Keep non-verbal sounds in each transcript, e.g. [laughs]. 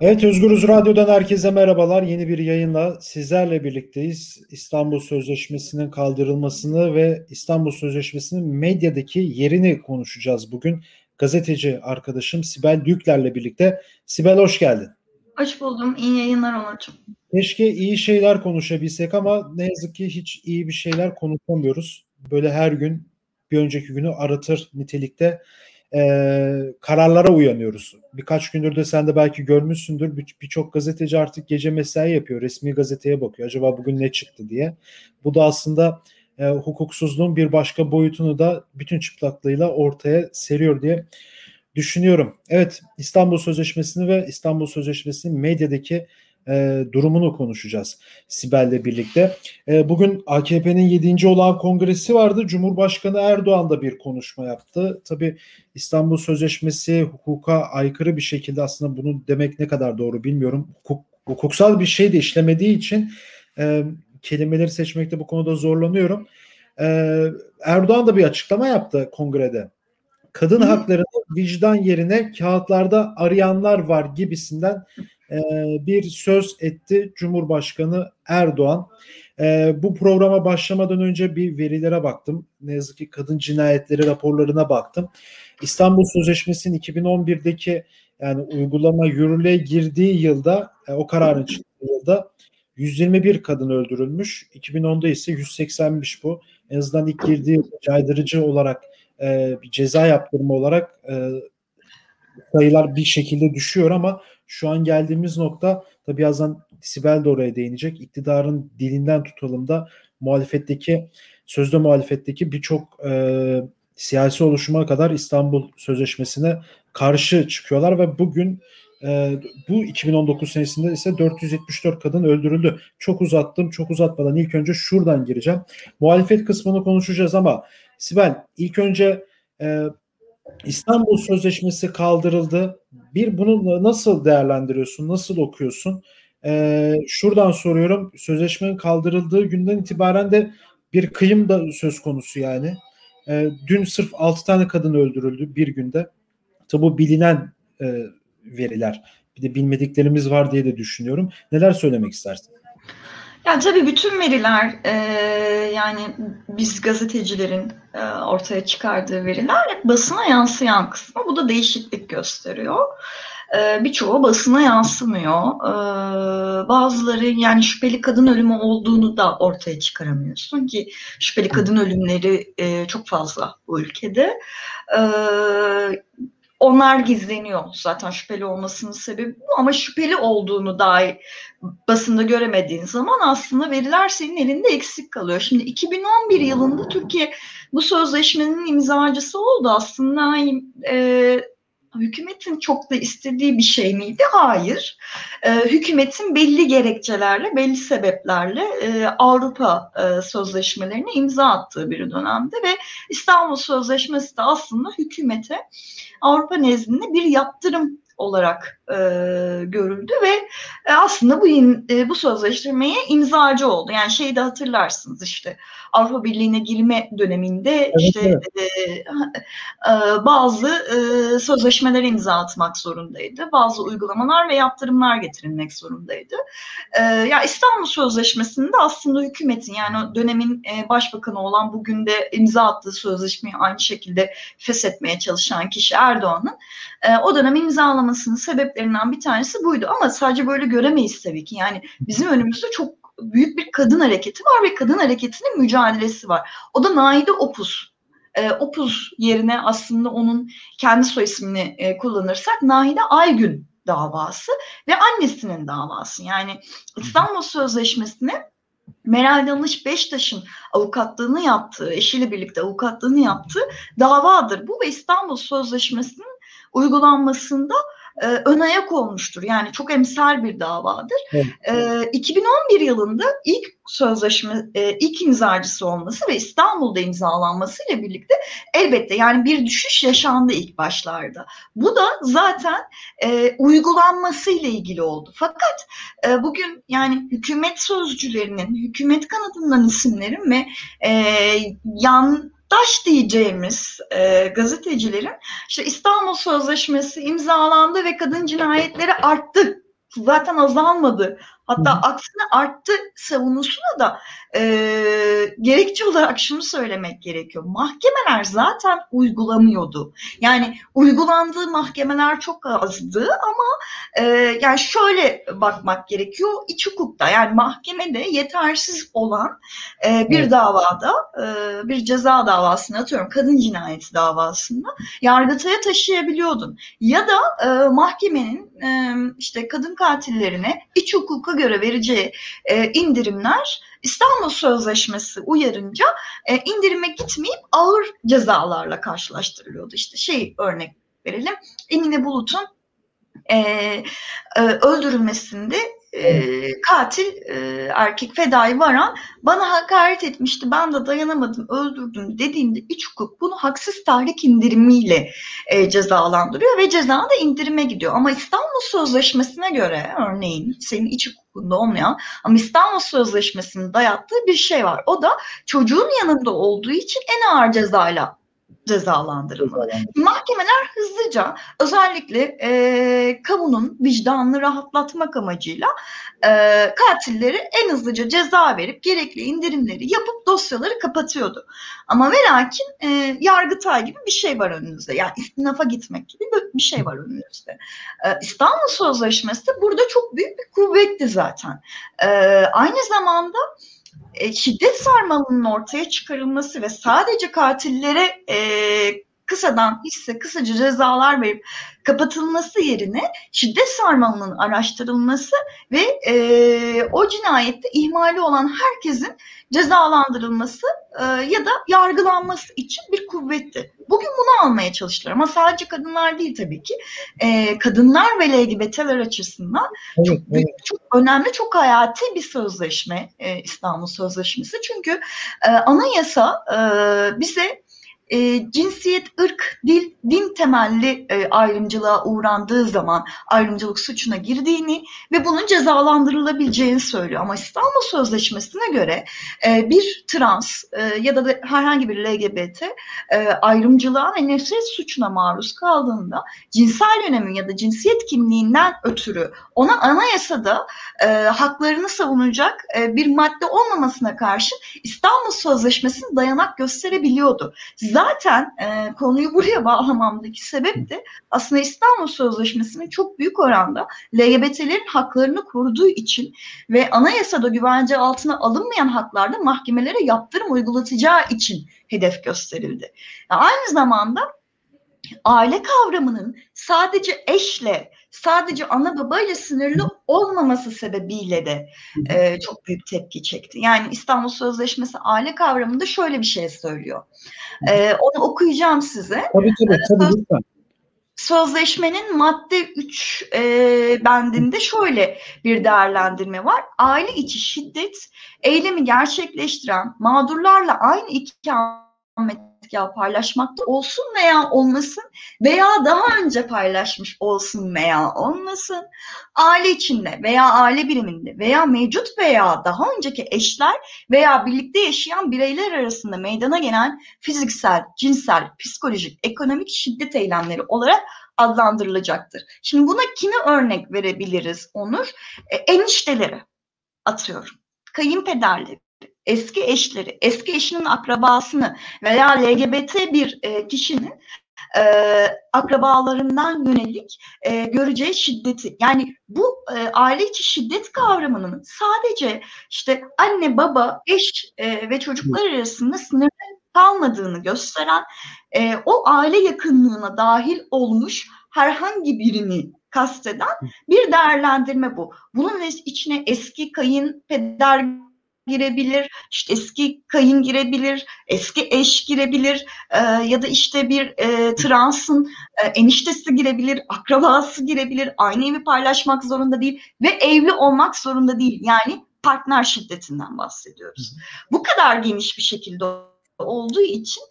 Evet Özgürüz Radyo'dan herkese merhabalar. Yeni bir yayınla sizlerle birlikteyiz. İstanbul Sözleşmesi'nin kaldırılmasını ve İstanbul Sözleşmesi'nin medyadaki yerini konuşacağız bugün. Gazeteci arkadaşım Sibel Dükler'le birlikte. Sibel hoş geldin. Hoş buldum. İyi yayınlar Onurcuğum. Keşke iyi şeyler konuşabilsek ama ne yazık ki hiç iyi bir şeyler konuşamıyoruz. Böyle her gün bir önceki günü aratır nitelikte e, kararlara uyanıyoruz. Birkaç gündür de sen de belki görmüşsündür birçok gazeteci artık gece mesai yapıyor. Resmi gazeteye bakıyor. Acaba bugün ne çıktı diye. Bu da aslında e, hukuksuzluğun bir başka boyutunu da bütün çıplaklığıyla ortaya seriyor diye düşünüyorum. Evet İstanbul Sözleşmesi'ni ve İstanbul Sözleşmesi'nin medyadaki e, durumunu konuşacağız Sibel'le birlikte. E, bugün AKP'nin 7. olan kongresi vardı. Cumhurbaşkanı Erdoğan da bir konuşma yaptı. Tabi İstanbul Sözleşmesi hukuka aykırı bir şekilde aslında bunu demek ne kadar doğru bilmiyorum. Hukuk, hukuksal bir şey de işlemediği için e, kelimeleri seçmekte bu konuda zorlanıyorum. E, Erdoğan da bir açıklama yaptı kongrede kadın haklarını vicdan yerine kağıtlarda arayanlar var gibisinden e, bir söz etti Cumhurbaşkanı Erdoğan. E, bu programa başlamadan önce bir verilere baktım. Ne yazık ki kadın cinayetleri raporlarına baktım. İstanbul Sözleşmesi'nin 2011'deki yani uygulama yürürlüğe girdiği yılda e, o kararın çıktığı yılda 121 kadın öldürülmüş. 2010'da ise 180'miş bu. En azından ilk girdiği caydırıcı olarak e, bir ceza yaptırma olarak e, sayılar bir şekilde düşüyor ama şu an geldiğimiz nokta tabi birazdan Sibel de oraya değinecek. İktidarın dilinden tutalım da muhalefetteki sözde muhalefetteki birçok e, siyasi oluşuma kadar İstanbul Sözleşmesi'ne karşı çıkıyorlar ve bugün e, bu 2019 senesinde ise 474 kadın öldürüldü. Çok uzattım, çok uzatmadan ilk önce şuradan gireceğim. Muhalefet kısmını konuşacağız ama Sibel ilk önce e, İstanbul Sözleşmesi kaldırıldı. Bir bunu nasıl değerlendiriyorsun? Nasıl okuyorsun? Ee, şuradan soruyorum. Sözleşmenin kaldırıldığı günden itibaren de bir kıyım da söz konusu yani. Ee, dün sırf 6 tane kadın öldürüldü bir günde. Tabi bu bilinen e, veriler. Bir de bilmediklerimiz var diye de düşünüyorum. Neler söylemek istersin? Yani tabii bütün veriler e, yani biz gazetecilerin e, ortaya çıkardığı veriler basına yansıyan kısmı. Bu da değişiklik gösteriyor. E, birçoğu basına yansımıyor. E, bazıları yani şüpheli kadın ölümü olduğunu da ortaya çıkaramıyorsun ki şüpheli kadın ölümleri e, çok fazla bu ülkede. E, onlar gizleniyor zaten şüpheli olmasının sebebi bu ama şüpheli olduğunu dahi basında göremediğin zaman aslında veriler senin elinde eksik kalıyor. Şimdi 2011 yılında Türkiye bu sözleşmenin imzacısı oldu aslında e, hükümetin çok da istediği bir şey miydi? Hayır. E, hükümetin belli gerekçelerle, belli sebeplerle e, Avrupa e, sözleşmelerine imza attığı bir dönemde ve İstanbul Sözleşmesi de aslında hükümete Avrupa nezdinde bir yaptırım olarak e, görüldü ve e, aslında bu in, e, bu sözleşmeye imzacı oldu. Yani şeyi de hatırlarsınız işte Avrupa Birliği'ne girme döneminde evet, işte evet. E, e, bazı e, sözleşmeler imza atmak zorundaydı. Bazı uygulamalar ve yaptırımlar getirilmek zorundaydı. E, ya İstanbul Sözleşmesi'nde aslında hükümetin yani dönemin e, başbakanı olan bugün de imza attığı sözleşmeyi aynı şekilde feshetmeye çalışan kişi Erdoğan'ın e, o dönem imzalamasının sebeplerinden bir tanesi buydu. Ama sadece böyle göremeyiz tabii ki. Yani bizim önümüzde çok büyük bir kadın hareketi var ve kadın hareketinin mücadelesi var. O da Naide Opus. E, Opus yerine aslında onun kendi soy ismini e, kullanırsak Nahide Aygün davası ve annesinin davası. Yani İstanbul Sözleşmesi'ne Meral Danış Beştaş'ın avukatlığını yaptığı, eşiyle birlikte avukatlığını yaptığı davadır. Bu ve İstanbul Sözleşmesi'nin uygulanmasında e, ön ayak olmuştur. Yani çok emsal bir davadır. Evet. E, 2011 yılında ilk sözleşme e, ilk imzacısı olması ve İstanbul'da imzalanması ile birlikte elbette yani bir düşüş yaşandı ilk başlarda. Bu da zaten e, uygulanması ile ilgili oldu. Fakat e, bugün yani hükümet sözcülerinin, hükümet kanadından isimlerin ve e, yan taş diyeceğimiz e, gazetecilerin işte İstanbul Sözleşmesi imzalandı ve kadın cinayetleri arttı zaten azalmadı. Hatta aksine arttı savunusuna da e, gerekçe olarak şunu söylemek gerekiyor. Mahkemeler zaten uygulamıyordu. Yani uygulandığı mahkemeler çok azdı ama e, yani şöyle bakmak gerekiyor. İç hukukta yani mahkemede yetersiz olan e, bir evet. davada e, bir ceza davasını atıyorum kadın cinayeti davasında yargıtaya taşıyabiliyordun. Ya da e, mahkemenin e, işte kadın katillerine iç hukuka göre vereceği e, indirimler İstanbul Sözleşmesi uyarınca e, indirime gitmeyip ağır cezalarla karşılaştırılıyordu. İşte şey örnek verelim. Emine Bulut'un e, e, öldürülmesinde e, katil e, erkek Fedai Varan bana hakaret etmişti ben de dayanamadım öldürdüm dediğinde iç hukuk bunu haksız tahrik indirimiyle e, cezalandırıyor ve ceza da indirime gidiyor. Ama İstanbul Sözleşmesi'ne göre örneğin senin iç hukukunda olmayan ama İstanbul Sözleşmesi'nin dayattığı bir şey var. O da çocuğun yanında olduğu için en ağır cezayla cezalandırılmalı. Mahkemeler hızlıca özellikle e, kamunun vicdanını rahatlatmak amacıyla e, katilleri en hızlıca ceza verip gerekli indirimleri yapıp dosyaları kapatıyordu. Ama ve lakin e, yargıtay gibi bir şey var önünüzde. Yani istinafa gitmek gibi bir şey var önünüzde. E, İstanbul Sözleşmesi de burada çok büyük bir kuvvetti zaten. E, aynı zamanda e, şiddet sarmalının ortaya çıkarılması ve sadece katillere e, kısadan hisse kısaca cezalar verip kapatılması yerine şiddet sarmalının araştırılması ve e, o cinayette ihmali olan herkesin cezalandırılması e, ya da yargılanması için bir kuvvetti. Bugün bunu almaya çalıştılar ama sadece kadınlar değil tabii ki. E, kadınlar ve LGBT'ler açısından evet, çok, büyük, evet. çok önemli, çok hayati bir sözleşme e, İstanbul Sözleşmesi. Çünkü e, anayasa e, bize e, cinsiyet, ırk, dil, din temelli e, ayrımcılığa uğrandığı zaman ayrımcılık suçuna girdiğini ve bunun cezalandırılabileceğini söylüyor. Ama İstanbul Sözleşmesi'ne göre e, bir trans e, ya da herhangi bir LGBT e, ayrımcılığa ve nefret suçuna maruz kaldığında cinsel yönemin ya da cinsiyet kimliğinden ötürü ona anayasada e, haklarını savunacak e, bir madde olmamasına karşı İstanbul Sözleşmesi'nin dayanak gösterebiliyordu. Zaten e, konuyu buraya bağlamamdaki sebep de aslında İstanbul Sözleşmesi'nin çok büyük oranda LGBT'lerin haklarını koruduğu için ve anayasada güvence altına alınmayan haklarda mahkemelere yaptırım uygulatacağı için hedef gösterildi. Yani aynı zamanda aile kavramının sadece eşle, sadece ana babayla sınırlı olmaması sebebiyle de e, çok büyük tepki çekti. Yani İstanbul Sözleşmesi aile kavramında şöyle bir şey söylüyor. E, onu okuyacağım size. Tabii tabii, tabii lütfen. Sözleşmenin madde 3 e, bendinde şöyle bir değerlendirme var. Aile içi şiddet eylemi gerçekleştiren mağdurlarla aynı ikamet ya paylaşmakta olsun veya olmasın veya daha önce paylaşmış olsun veya olmasın aile içinde veya aile biriminde veya mevcut veya daha önceki eşler veya birlikte yaşayan bireyler arasında meydana gelen fiziksel, cinsel, psikolojik, ekonomik şiddet eylemleri olarak adlandırılacaktır. Şimdi buna kimi örnek verebiliriz Onur? E, enişteleri atıyorum. Kayınpederleri, eski eşleri, eski eşinin akrabasını veya LGBT bir e, kişinin e, akrabalarından yönelik e, göreceği şiddeti. Yani bu e, aile içi şiddet kavramının sadece işte anne, baba, eş e, ve çocuklar arasında sınırlı kalmadığını gösteren e, o aile yakınlığına dahil olmuş herhangi birini kasteden bir değerlendirme bu. Bunun içine eski kayınpeder girebilir, işte eski kayın girebilir, eski eş girebilir e, ya da işte bir e, transın e, eniştesi girebilir, akrabası girebilir, aynı evi paylaşmak zorunda değil ve evli olmak zorunda değil. Yani partner şiddetinden bahsediyoruz. Bu kadar geniş bir şekilde olduğu için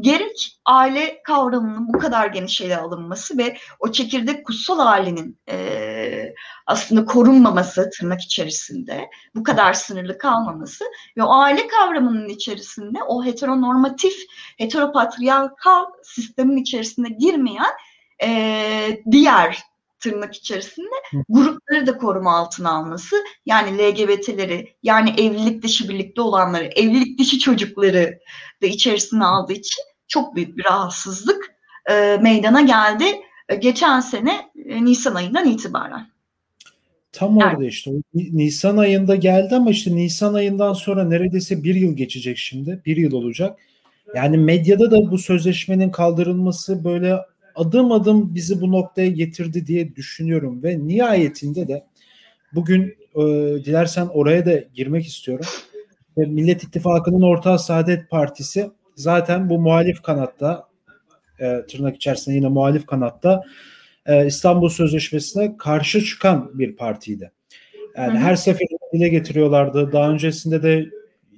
gerek aile kavramının bu kadar geniş ele alınması ve o çekirdek kutsal ailenin e, aslında korunmaması tırnak içerisinde bu kadar sınırlı kalmaması ve o aile kavramının içerisinde o heteronormatif heteropatriyakal sistemin içerisinde girmeyen e, diğer tırnak içerisinde grupları da koruma altına alması yani LGBT'leri yani evlilik dışı birlikte olanları evlilik dışı çocukları da içerisine aldığı için çok büyük bir rahatsızlık e, meydana geldi e, geçen sene e, Nisan ayından itibaren. Tam orada evet. işte. Nisan ayında geldi ama işte Nisan ayından sonra neredeyse bir yıl geçecek şimdi. Bir yıl olacak. Yani medyada da bu sözleşmenin kaldırılması böyle adım adım bizi bu noktaya getirdi diye düşünüyorum ve nihayetinde de bugün e, dilersen oraya da girmek istiyorum. Ve Millet İttifakı'nın Orta Saadet Partisi zaten bu muhalif kanatta e, tırnak içerisinde yine muhalif kanatta e, İstanbul Sözleşmesi'ne karşı çıkan bir partiydi. Yani Hı-hı. her seferinde dile getiriyorlardı. Daha öncesinde de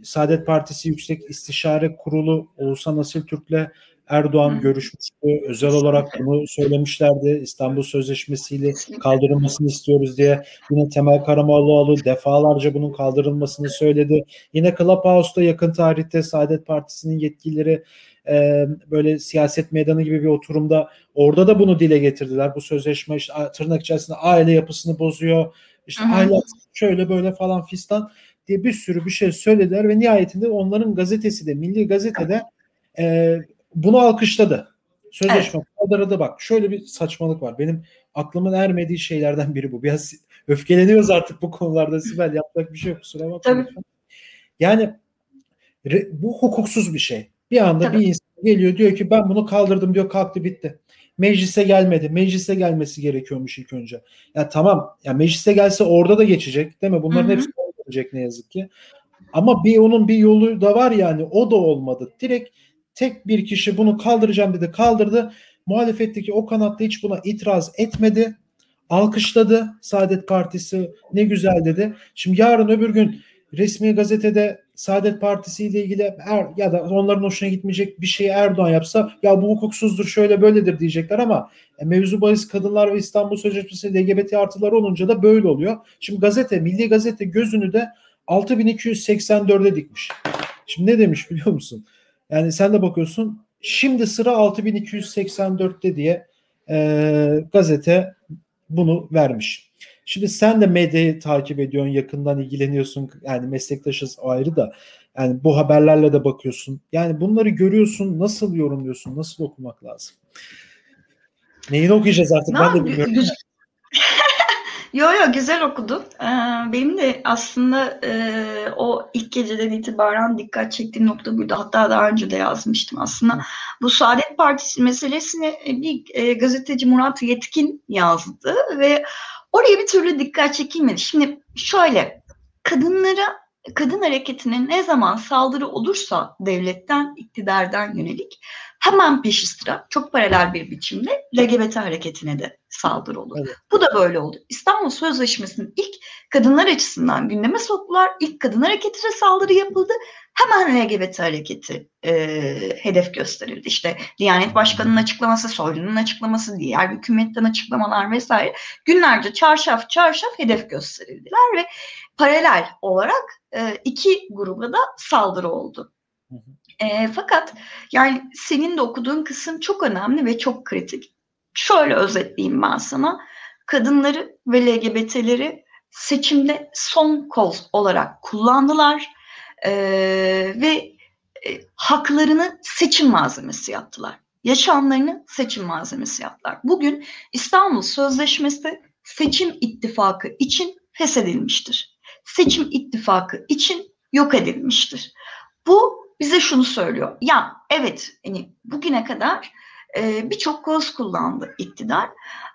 Saadet Partisi Yüksek İstişare Kurulu Oğuzhan Asil Türk'le Erdoğan görüşmüştü. Özel olarak bunu söylemişlerdi. İstanbul Sözleşmesi'yle kaldırılmasını istiyoruz diye. Yine Temel Karamollaoğlu defalarca bunun kaldırılmasını söyledi. Yine Clubhouse'da yakın tarihte Saadet Partisi'nin yetkilileri e, böyle siyaset meydanı gibi bir oturumda orada da bunu dile getirdiler. Bu sözleşme işte tırnak içerisinde aile yapısını bozuyor. İşte aile şöyle böyle falan fistan diye bir sürü bir şey söylediler ve nihayetinde onların gazetesi de Milli Gazete'de e, bunu alkışladı. Sözleşme evet. kaldırıldı bak. Şöyle bir saçmalık var. Benim aklımın ermediği şeylerden biri bu. Biraz öfkeleniyoruz artık bu konularda Sibel. Yapacak bir şey yok. Kusura bakma. Yani bu hukuksuz bir şey. Bir anda Tabii. bir insan geliyor diyor ki ben bunu kaldırdım diyor kalktı bitti. Meclise gelmedi. Meclise gelmesi gerekiyormuş ilk önce. Ya tamam ya meclise gelse orada da geçecek değil mi? Bunların Hı-hı. hepsi olacak ne yazık ki. Ama bir onun bir yolu da var yani o da olmadı. Direkt tek bir kişi bunu kaldıracağım dedi kaldırdı. Muhalefetteki o kanatta hiç buna itiraz etmedi. Alkışladı Saadet Partisi ne güzel dedi. Şimdi yarın öbür gün resmi gazetede Saadet Partisi ile ilgili er, ya da onların hoşuna gitmeyecek bir şeyi Erdoğan yapsa ya bu hukuksuzdur şöyle böyledir diyecekler ama e, mevzu bahis kadınlar ve İstanbul Sözleşmesi LGBT artılar olunca da böyle oluyor. Şimdi gazete, Milli Gazete gözünü de 6284'e dikmiş. Şimdi ne demiş biliyor musun? Yani sen de bakıyorsun şimdi sıra 6284'te diye e, gazete bunu vermiş. Şimdi sen de medyayı takip ediyorsun, yakından ilgileniyorsun. Yani meslektaşız ayrı da. Yani bu haberlerle de bakıyorsun. Yani bunları görüyorsun, nasıl yorumluyorsun, nasıl okumak lazım? Neyini okuyacağız artık ne ben de bilmiyorum. Yo yo güzel okudun. Ee, benim de aslında e, o ilk geceden itibaren dikkat çektiğim nokta buydu. Hatta daha önce de yazmıştım aslında. Bu Saadet Partisi meselesini bir e, gazeteci Murat Yetkin yazdı ve Oraya bir türlü dikkat çekilmedi. Şimdi şöyle kadınlara kadın hareketine ne zaman saldırı olursa devletten, iktidardan yönelik hemen peşi sıra çok paralel bir biçimde LGBT hareketine de saldırı olur. Evet. Bu da böyle oldu. İstanbul Sözleşmesi'nin ilk kadınlar açısından gündeme soktular. İlk kadın hareketine saldırı yapıldı. Hemen LGBT hareketi e, hedef gösterildi. İşte Diyanet Başkanı'nın açıklaması, Soylu'nun açıklaması, diğer hükümetten açıklamalar vesaire. Günlerce çarşaf çarşaf hedef gösterildiler ve paralel olarak e, iki gruba da saldırı oldu. E, fakat yani senin de okuduğun kısım çok önemli ve çok kritik. Şöyle özetleyeyim ben sana. Kadınları ve LGBT'leri seçimde son koz olarak kullandılar e, ve e, haklarını seçim malzemesi yaptılar. Yaşamlarını seçim malzemesi yaptılar. Bugün İstanbul Sözleşmesi seçim ittifakı için feshedilmiştir. Seçim ittifakı için yok edilmiştir. Bu bize şunu söylüyor. Ya evet hani bugüne kadar e, birçok koz kullandı iktidar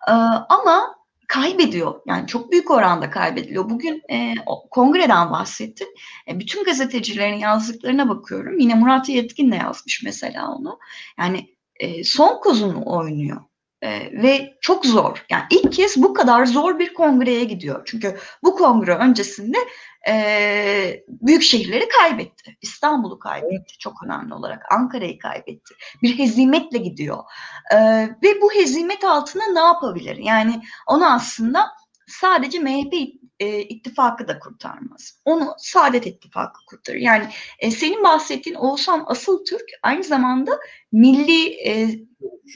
e, ama kaybediyor. Yani çok büyük oranda kaybediliyor. Bugün e, kongreden bahsettim. E, bütün gazetecilerin yazdıklarına bakıyorum. Yine Murat Yetkin de yazmış mesela onu. Yani e, son kozunu oynuyor. E, ve çok zor. Yani ilk kez bu kadar zor bir kongreye gidiyor. Çünkü bu kongre öncesinde e, büyük şehirleri kaybetti. İstanbul'u kaybetti çok önemli olarak. Ankara'yı kaybetti. Bir hezimetle gidiyor. E, ve bu hezimet altına ne yapabilir? Yani onu aslında sadece MHP e, ittifakı da kurtarmaz. Onu Saadet İttifakı kurtarır. Yani e, senin bahsettiğin Oğuzhan Asıl Türk aynı zamanda Milli e,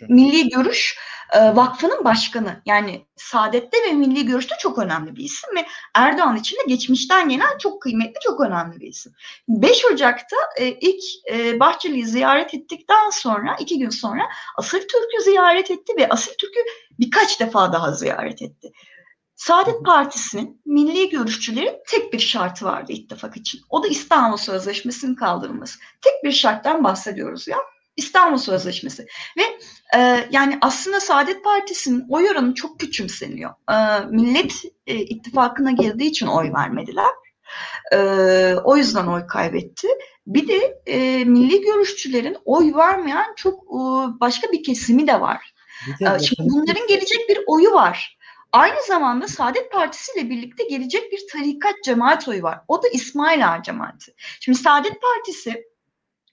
Milli Görüş e, Vakfı'nın başkanı. Yani Saadet'te ve Milli Görüş'te çok önemli bir isim ve Erdoğan için de geçmişten gelen çok kıymetli, çok önemli bir isim. 5 Ocak'ta e, ilk e, Bahçeli'yi ziyaret ettikten sonra, iki gün sonra Asıl Türk'ü ziyaret etti ve Asıl Türk'ü birkaç defa daha ziyaret etti. Saadet Partisi'nin milli görüşçülerin tek bir şartı vardı ittifak için. O da İstanbul Sözleşmesi'nin kaldırılması. Tek bir şarttan bahsediyoruz ya. İstanbul Sözleşmesi. Ve e, yani aslında Saadet Partisi'nin oy oranı çok küçümseniyor. E, Millet e, ittifakına girdiği için oy vermediler. E, o yüzden oy kaybetti. Bir de e, milli görüşçülerin oy vermeyen çok e, başka bir kesimi de var. De, Şimdi bunların gelecek bir oyu var. Aynı zamanda Saadet Partisi ile birlikte gelecek bir tarikat cemaat oyu var. O da İsmail Ağa cemaati. Şimdi Saadet Partisi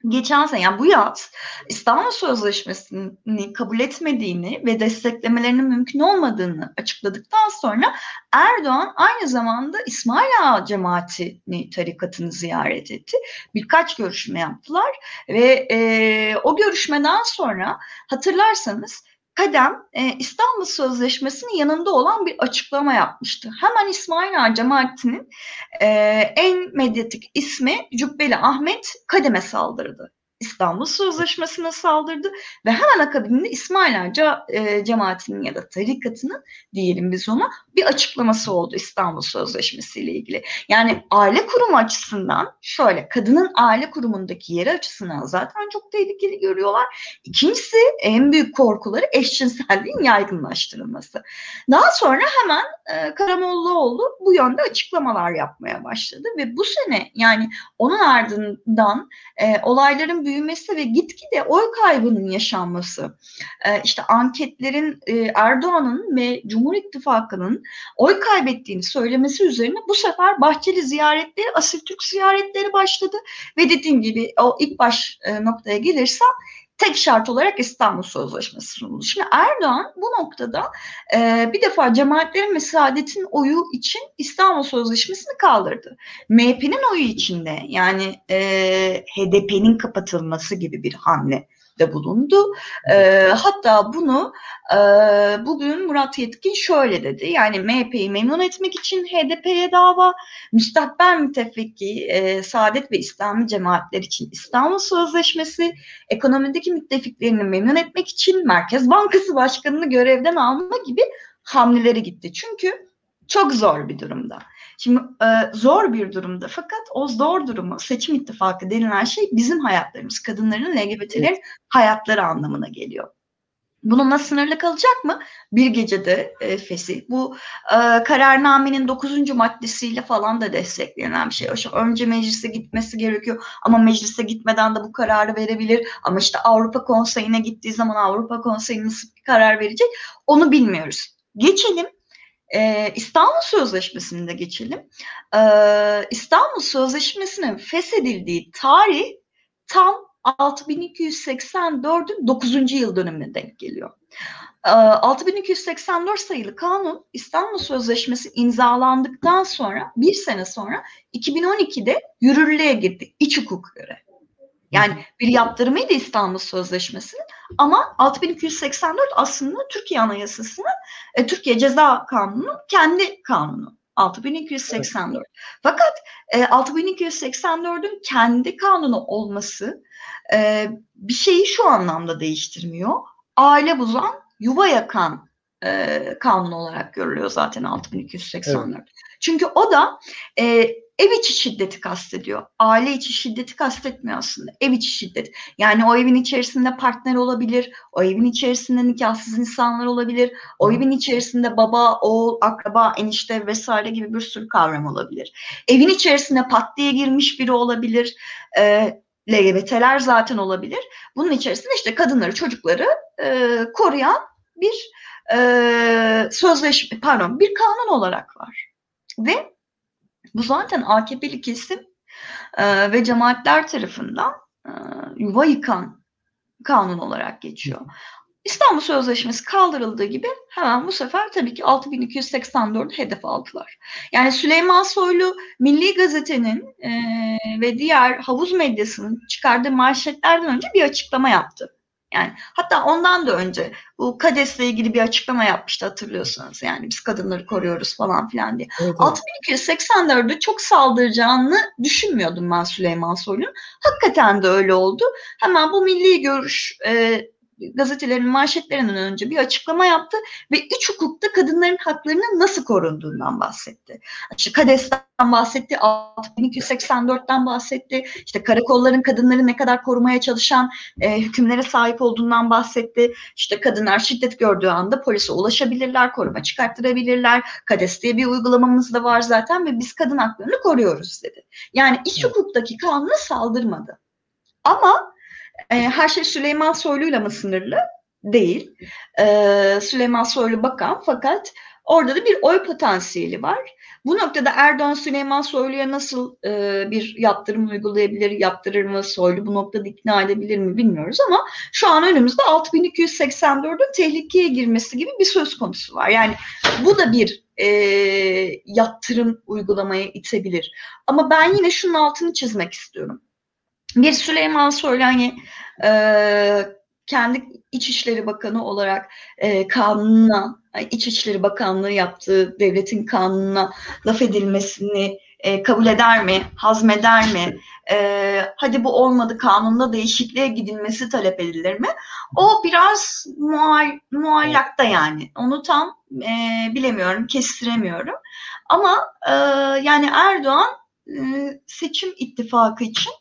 geçen sene yani bu yaz İstanbul Sözleşmesi'ni kabul etmediğini ve desteklemelerinin mümkün olmadığını açıkladıktan sonra Erdoğan aynı zamanda İsmail Ağa cemaatini tarikatını ziyaret etti. Birkaç görüşme yaptılar ve e, o görüşmeden sonra hatırlarsanız Kadem e, İstanbul Sözleşmesi'nin yanında olan bir açıklama yapmıştı. Hemen İsmail Ağa cemaatinin e, en medyatik ismi Cübbeli Ahmet Kadem'e saldırdı. İstanbul Sözleşmesi'ne saldırdı ve hemen akabinde İsmail Ağa e, cemaatinin ya da tarikatının diyelim biz ona bir açıklaması oldu İstanbul Sözleşmesi ile ilgili. Yani aile kurumu açısından şöyle kadının aile kurumundaki yeri açısından zaten çok tehlikeli görüyorlar. İkincisi en büyük korkuları eşcinselliğin yaygınlaştırılması. Daha sonra hemen e, Karamollaoğlu bu yönde açıklamalar yapmaya başladı ve bu sene yani onun ardından e, olayların büyümesi ve gitgide oy kaybının yaşanması, e, işte anketlerin e, Erdoğan'ın ve Cumhur İttifakı'nın oy kaybettiğini söylemesi üzerine bu sefer Bahçeli ziyaretleri, Asil Türk ziyaretleri başladı. Ve dediğim gibi o ilk baş e, noktaya gelirsem tek şart olarak İstanbul Sözleşmesi sunuldu. Şimdi Erdoğan bu noktada e, bir defa cemaatlerin ve saadetin oyu için İstanbul Sözleşmesi'ni kaldırdı. MHP'nin oyu içinde yani e, HDP'nin kapatılması gibi bir hamle de bulundu. E, hatta bunu e, bugün Murat Yetkin şöyle dedi. Yani MHP'yi memnun etmek için HDP'ye dava, müstakbel müttefiki e, Saadet ve İslami cemaatler için İstanbul Sözleşmesi, ekonomideki müttefiklerini memnun etmek için Merkez Bankası Başkanı'nı görevden alma gibi hamleleri gitti. Çünkü çok zor bir durumda. Şimdi e, zor bir durumda fakat o zor durumu seçim ittifakı denilen şey bizim hayatlarımız, kadınların, LGBT'lerin evet. hayatları anlamına geliyor. Bununla sınırlı kalacak mı? Bir gecede e, fesih. Bu e, kararnamenin 9. maddesiyle falan da desteklenen bir şey. Önce meclise gitmesi gerekiyor ama meclise gitmeden de bu kararı verebilir. Ama işte Avrupa Konseyi'ne gittiği zaman Avrupa Konseyi nasıl bir karar verecek onu bilmiyoruz. Geçelim e, İstanbul Sözleşmesi'nde geçelim. E, İstanbul Sözleşmesi'nin feshedildiği tarih tam 6284'ün 9. yıl dönümüne denk geliyor. 6284 sayılı kanun İstanbul Sözleşmesi imzalandıktan sonra bir sene sonra 2012'de yürürlüğe girdi iç hukuk göre. Yani bir yaptırımıydı İstanbul Sözleşmesi'nin ama 6284 aslında Türkiye Anayasası'nın, e, Türkiye Ceza Kanunu'nun kendi kanunu. 6284. Evet. Fakat e, 6284'ün kendi kanunu olması e, bir şeyi şu anlamda değiştirmiyor. Aile bozan, yuva yakan e, kanun olarak görülüyor zaten 6284. Evet. Çünkü o da e, ev içi şiddeti kastediyor. Aile içi şiddeti kastetmiyor aslında. Ev içi şiddet. Yani o evin içerisinde partner olabilir. O evin içerisinde nikahsız insanlar olabilir. O evin içerisinde baba, oğul, akraba, enişte vesaire gibi bir sürü kavram olabilir. Evin içerisinde pat diye girmiş biri olabilir. E, LGBT'ler zaten olabilir. Bunun içerisinde işte kadınları, çocukları e, koruyan bir e, sözleşme, pardon bir kanun olarak var. Ve bu zaten AKP'li kesim e, ve cemaatler tarafından e, yuva yıkan kanun olarak geçiyor. İstanbul Sözleşmesi kaldırıldığı gibi hemen bu sefer tabii ki 6284'ü hedef aldılar. Yani Süleyman Soylu Milli Gazete'nin e, ve diğer havuz medyasının çıkardığı manşetlerden önce bir açıklama yaptı. Yani hatta ondan da önce bu KADES'le ilgili bir açıklama yapmıştı hatırlıyorsunuz. Yani biz kadınları koruyoruz falan filan diye. Evet, evet. 6284'ü çok saldıracağını düşünmüyordum ben Süleyman Soylu'nun. Hakikaten de öyle oldu. Hemen bu milli görüş e, gazetelerin manşetlerinden önce bir açıklama yaptı ve iç hukukta kadınların haklarının nasıl korunduğundan bahsetti. İşte KADES'ten bahsetti, 6284'ten bahsetti, işte karakolların kadınları ne kadar korumaya çalışan e, hükümlere sahip olduğundan bahsetti. İşte kadınlar şiddet gördüğü anda polise ulaşabilirler, koruma çıkarttırabilirler. KADES diye bir uygulamamız da var zaten ve biz kadın haklarını koruyoruz dedi. Yani iç hukuktaki kanuna saldırmadı. Ama her şey Süleyman Soylu'yla mı sınırlı? Değil. E, Süleyman Soylu bakan fakat orada da bir oy potansiyeli var. Bu noktada Erdoğan Süleyman Soylu'ya nasıl e, bir yaptırım uygulayabilir, yaptırır mı Soylu bu noktada ikna edebilir mi bilmiyoruz ama şu an önümüzde 6284'ün tehlikeye girmesi gibi bir söz konusu var. Yani bu da bir e, yaptırım uygulamaya itebilir. Ama ben yine şunun altını çizmek istiyorum bir Süleyman Soylu hani e, kendi İçişleri Bakanı olarak e, kanununa, İçişleri Bakanlığı yaptığı devletin kanununa laf edilmesini e, kabul eder mi, hazmeder mi? E, hadi bu olmadı kanunda değişikliğe gidilmesi talep edilir mi? O biraz muay, muallakta yani. Onu tam e, bilemiyorum, kestiremiyorum. Ama e, yani Erdoğan e, seçim ittifakı için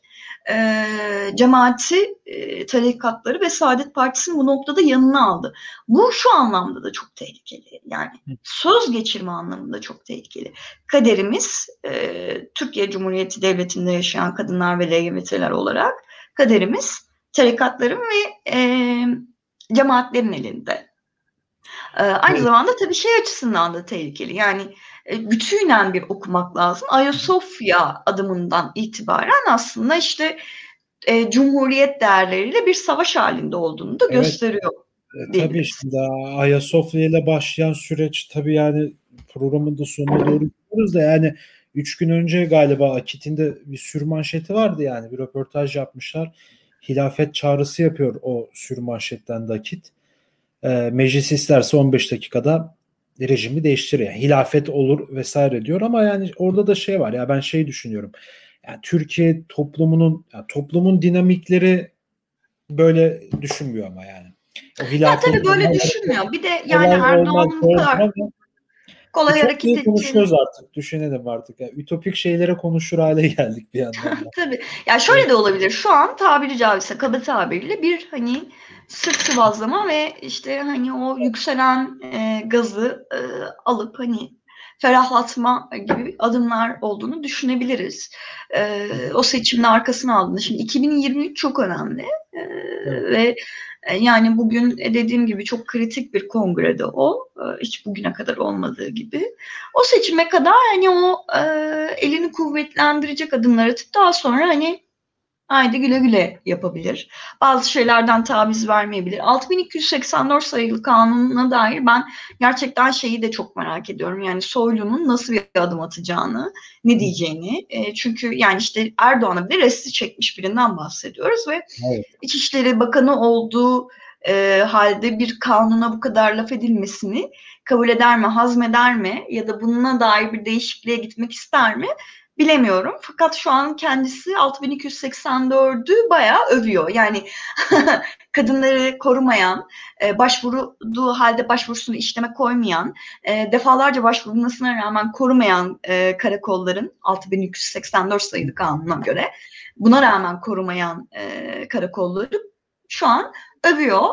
e, cemaati, e, tarikatları ve Saadet Partisi'ni bu noktada yanına aldı. Bu şu anlamda da çok tehlikeli. Yani söz geçirme anlamında çok tehlikeli. Kaderimiz e, Türkiye Cumhuriyeti Devleti'nde yaşayan kadınlar ve LGBT'ler olarak kaderimiz tarikatların ve e, cemaatlerin elinde. Aynı evet. zamanda tabii şey açısından da tehlikeli. Yani e, bütünen bir okumak lazım. Ayasofya adımından itibaren aslında işte e, cumhuriyet değerleriyle bir savaş halinde olduğunu da evet. gösteriyor. E, tabii şimdi Ayasofya ile başlayan süreç tabii yani programın da sonuna doğru gidiyoruz da yani üç gün önce galiba Akit'in de bir sürmanşeti vardı yani bir röportaj yapmışlar. Hilafet çağrısı yapıyor o sürmanşetten de Akit. E, meclis isterse 15 dakikada rejimi değiştiriyor. Yani hilafet olur vesaire diyor ama yani orada da şey var ya ben şey düşünüyorum. Yani Türkiye toplumunun yani toplumun dinamikleri böyle düşünmüyor ama yani. Ya tabii böyle düşünmüyor. Bir de yani Erdoğan'ın bu kadar kolay hareket edeceğini. konuşuyoruz artık. Düşünelim artık. Yani ütopik şeylere konuşur hale [laughs] geldik bir yandan. tabii. Ya şöyle de olabilir. Şu an tabiri caizse kaba tabiriyle bir hani sırt sıvazlama ve işte hani o yükselen e, gazı e, alıp hani ferahlatma gibi adımlar olduğunu düşünebiliriz. E, o seçimin arkasına aldığında. Şimdi 2023 çok önemli e, ve e, yani bugün dediğim gibi çok kritik bir kongrede o. E, hiç bugüne kadar olmadığı gibi. O seçime kadar hani o e, elini kuvvetlendirecek adımlar atıp daha sonra hani Haydi güle güle yapabilir. Bazı şeylerden taviz vermeyebilir. 6284 sayılı kanununa dair ben gerçekten şeyi de çok merak ediyorum. Yani Soylu'nun nasıl bir adım atacağını, ne diyeceğini. E, çünkü yani işte Erdoğan'a bir resti çekmiş birinden bahsediyoruz ve evet. İçişleri Bakanı olduğu e, halde bir kanuna bu kadar laf edilmesini kabul eder mi, hazmeder mi ya da bununla dair bir değişikliğe gitmek ister mi? Bilemiyorum. Fakat şu an kendisi 6284'ü bayağı övüyor. Yani [laughs] kadınları korumayan, e, başvurduğu halde başvurusunu işleme koymayan, e, defalarca başvurulmasına rağmen korumayan e, karakolların 6284 sayılı kanuna göre buna rağmen korumayan karakolları şu an övüyor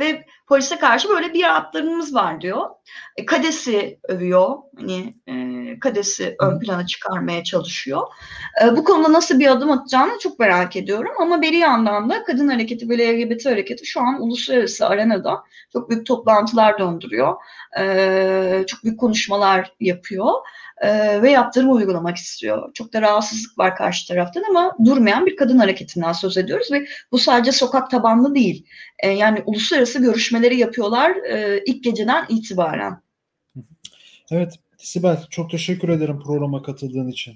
ve polise karşı böyle bir yaptırımımız var diyor. E, Kades'i övüyor. Hani e, Kades'i ön plana çıkarmaya çalışıyor. E, bu konuda nasıl bir adım atacağını çok merak ediyorum. Ama bir yandan da kadın hareketi ve LGBT hareketi şu an uluslararası arenada çok büyük toplantılar döndürüyor. E, çok büyük konuşmalar yapıyor e, ve yaptırım uygulamak istiyor. Çok da rahatsızlık var karşı taraftan ama durmayan bir kadın hareketinden söz ediyoruz ve bu sadece sokak tabanlı değil. E, yani uluslararası görüşmeleri yapıyorlar e, ilk geceden itibaren. Evet, Sibel çok teşekkür ederim programa katıldığın için.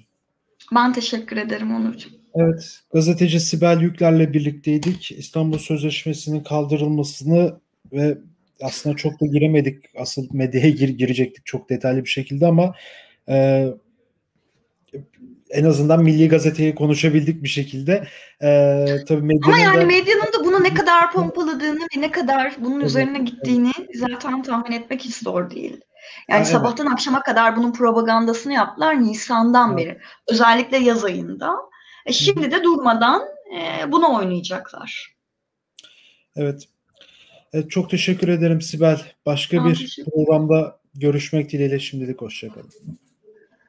Ben teşekkür ederim Onurcuğum. Evet, gazeteci Sibel Yükler'le birlikteydik. İstanbul Sözleşmesi'nin kaldırılmasını ve aslında çok da giremedik. Asıl medyaya gir, girecektik çok detaylı bir şekilde ama e, en azından Milli Gazete'yi konuşabildik bir şekilde. E, tabii medyanın Ama yani da... medyanın da bunu ne kadar pompaladığını ve ne kadar bunun evet, üzerine gittiğini evet. zaten tahmin etmek hiç zor değil. Yani ha, sabahtan evet. akşama kadar bunun propagandasını yaptılar Nisan'dan evet. beri. Özellikle yaz ayında. E şimdi de durmadan e, bunu oynayacaklar. Evet. evet. Çok teşekkür ederim Sibel. Başka ben bir programda görüşmek dileğiyle şimdilik hoşçakalın.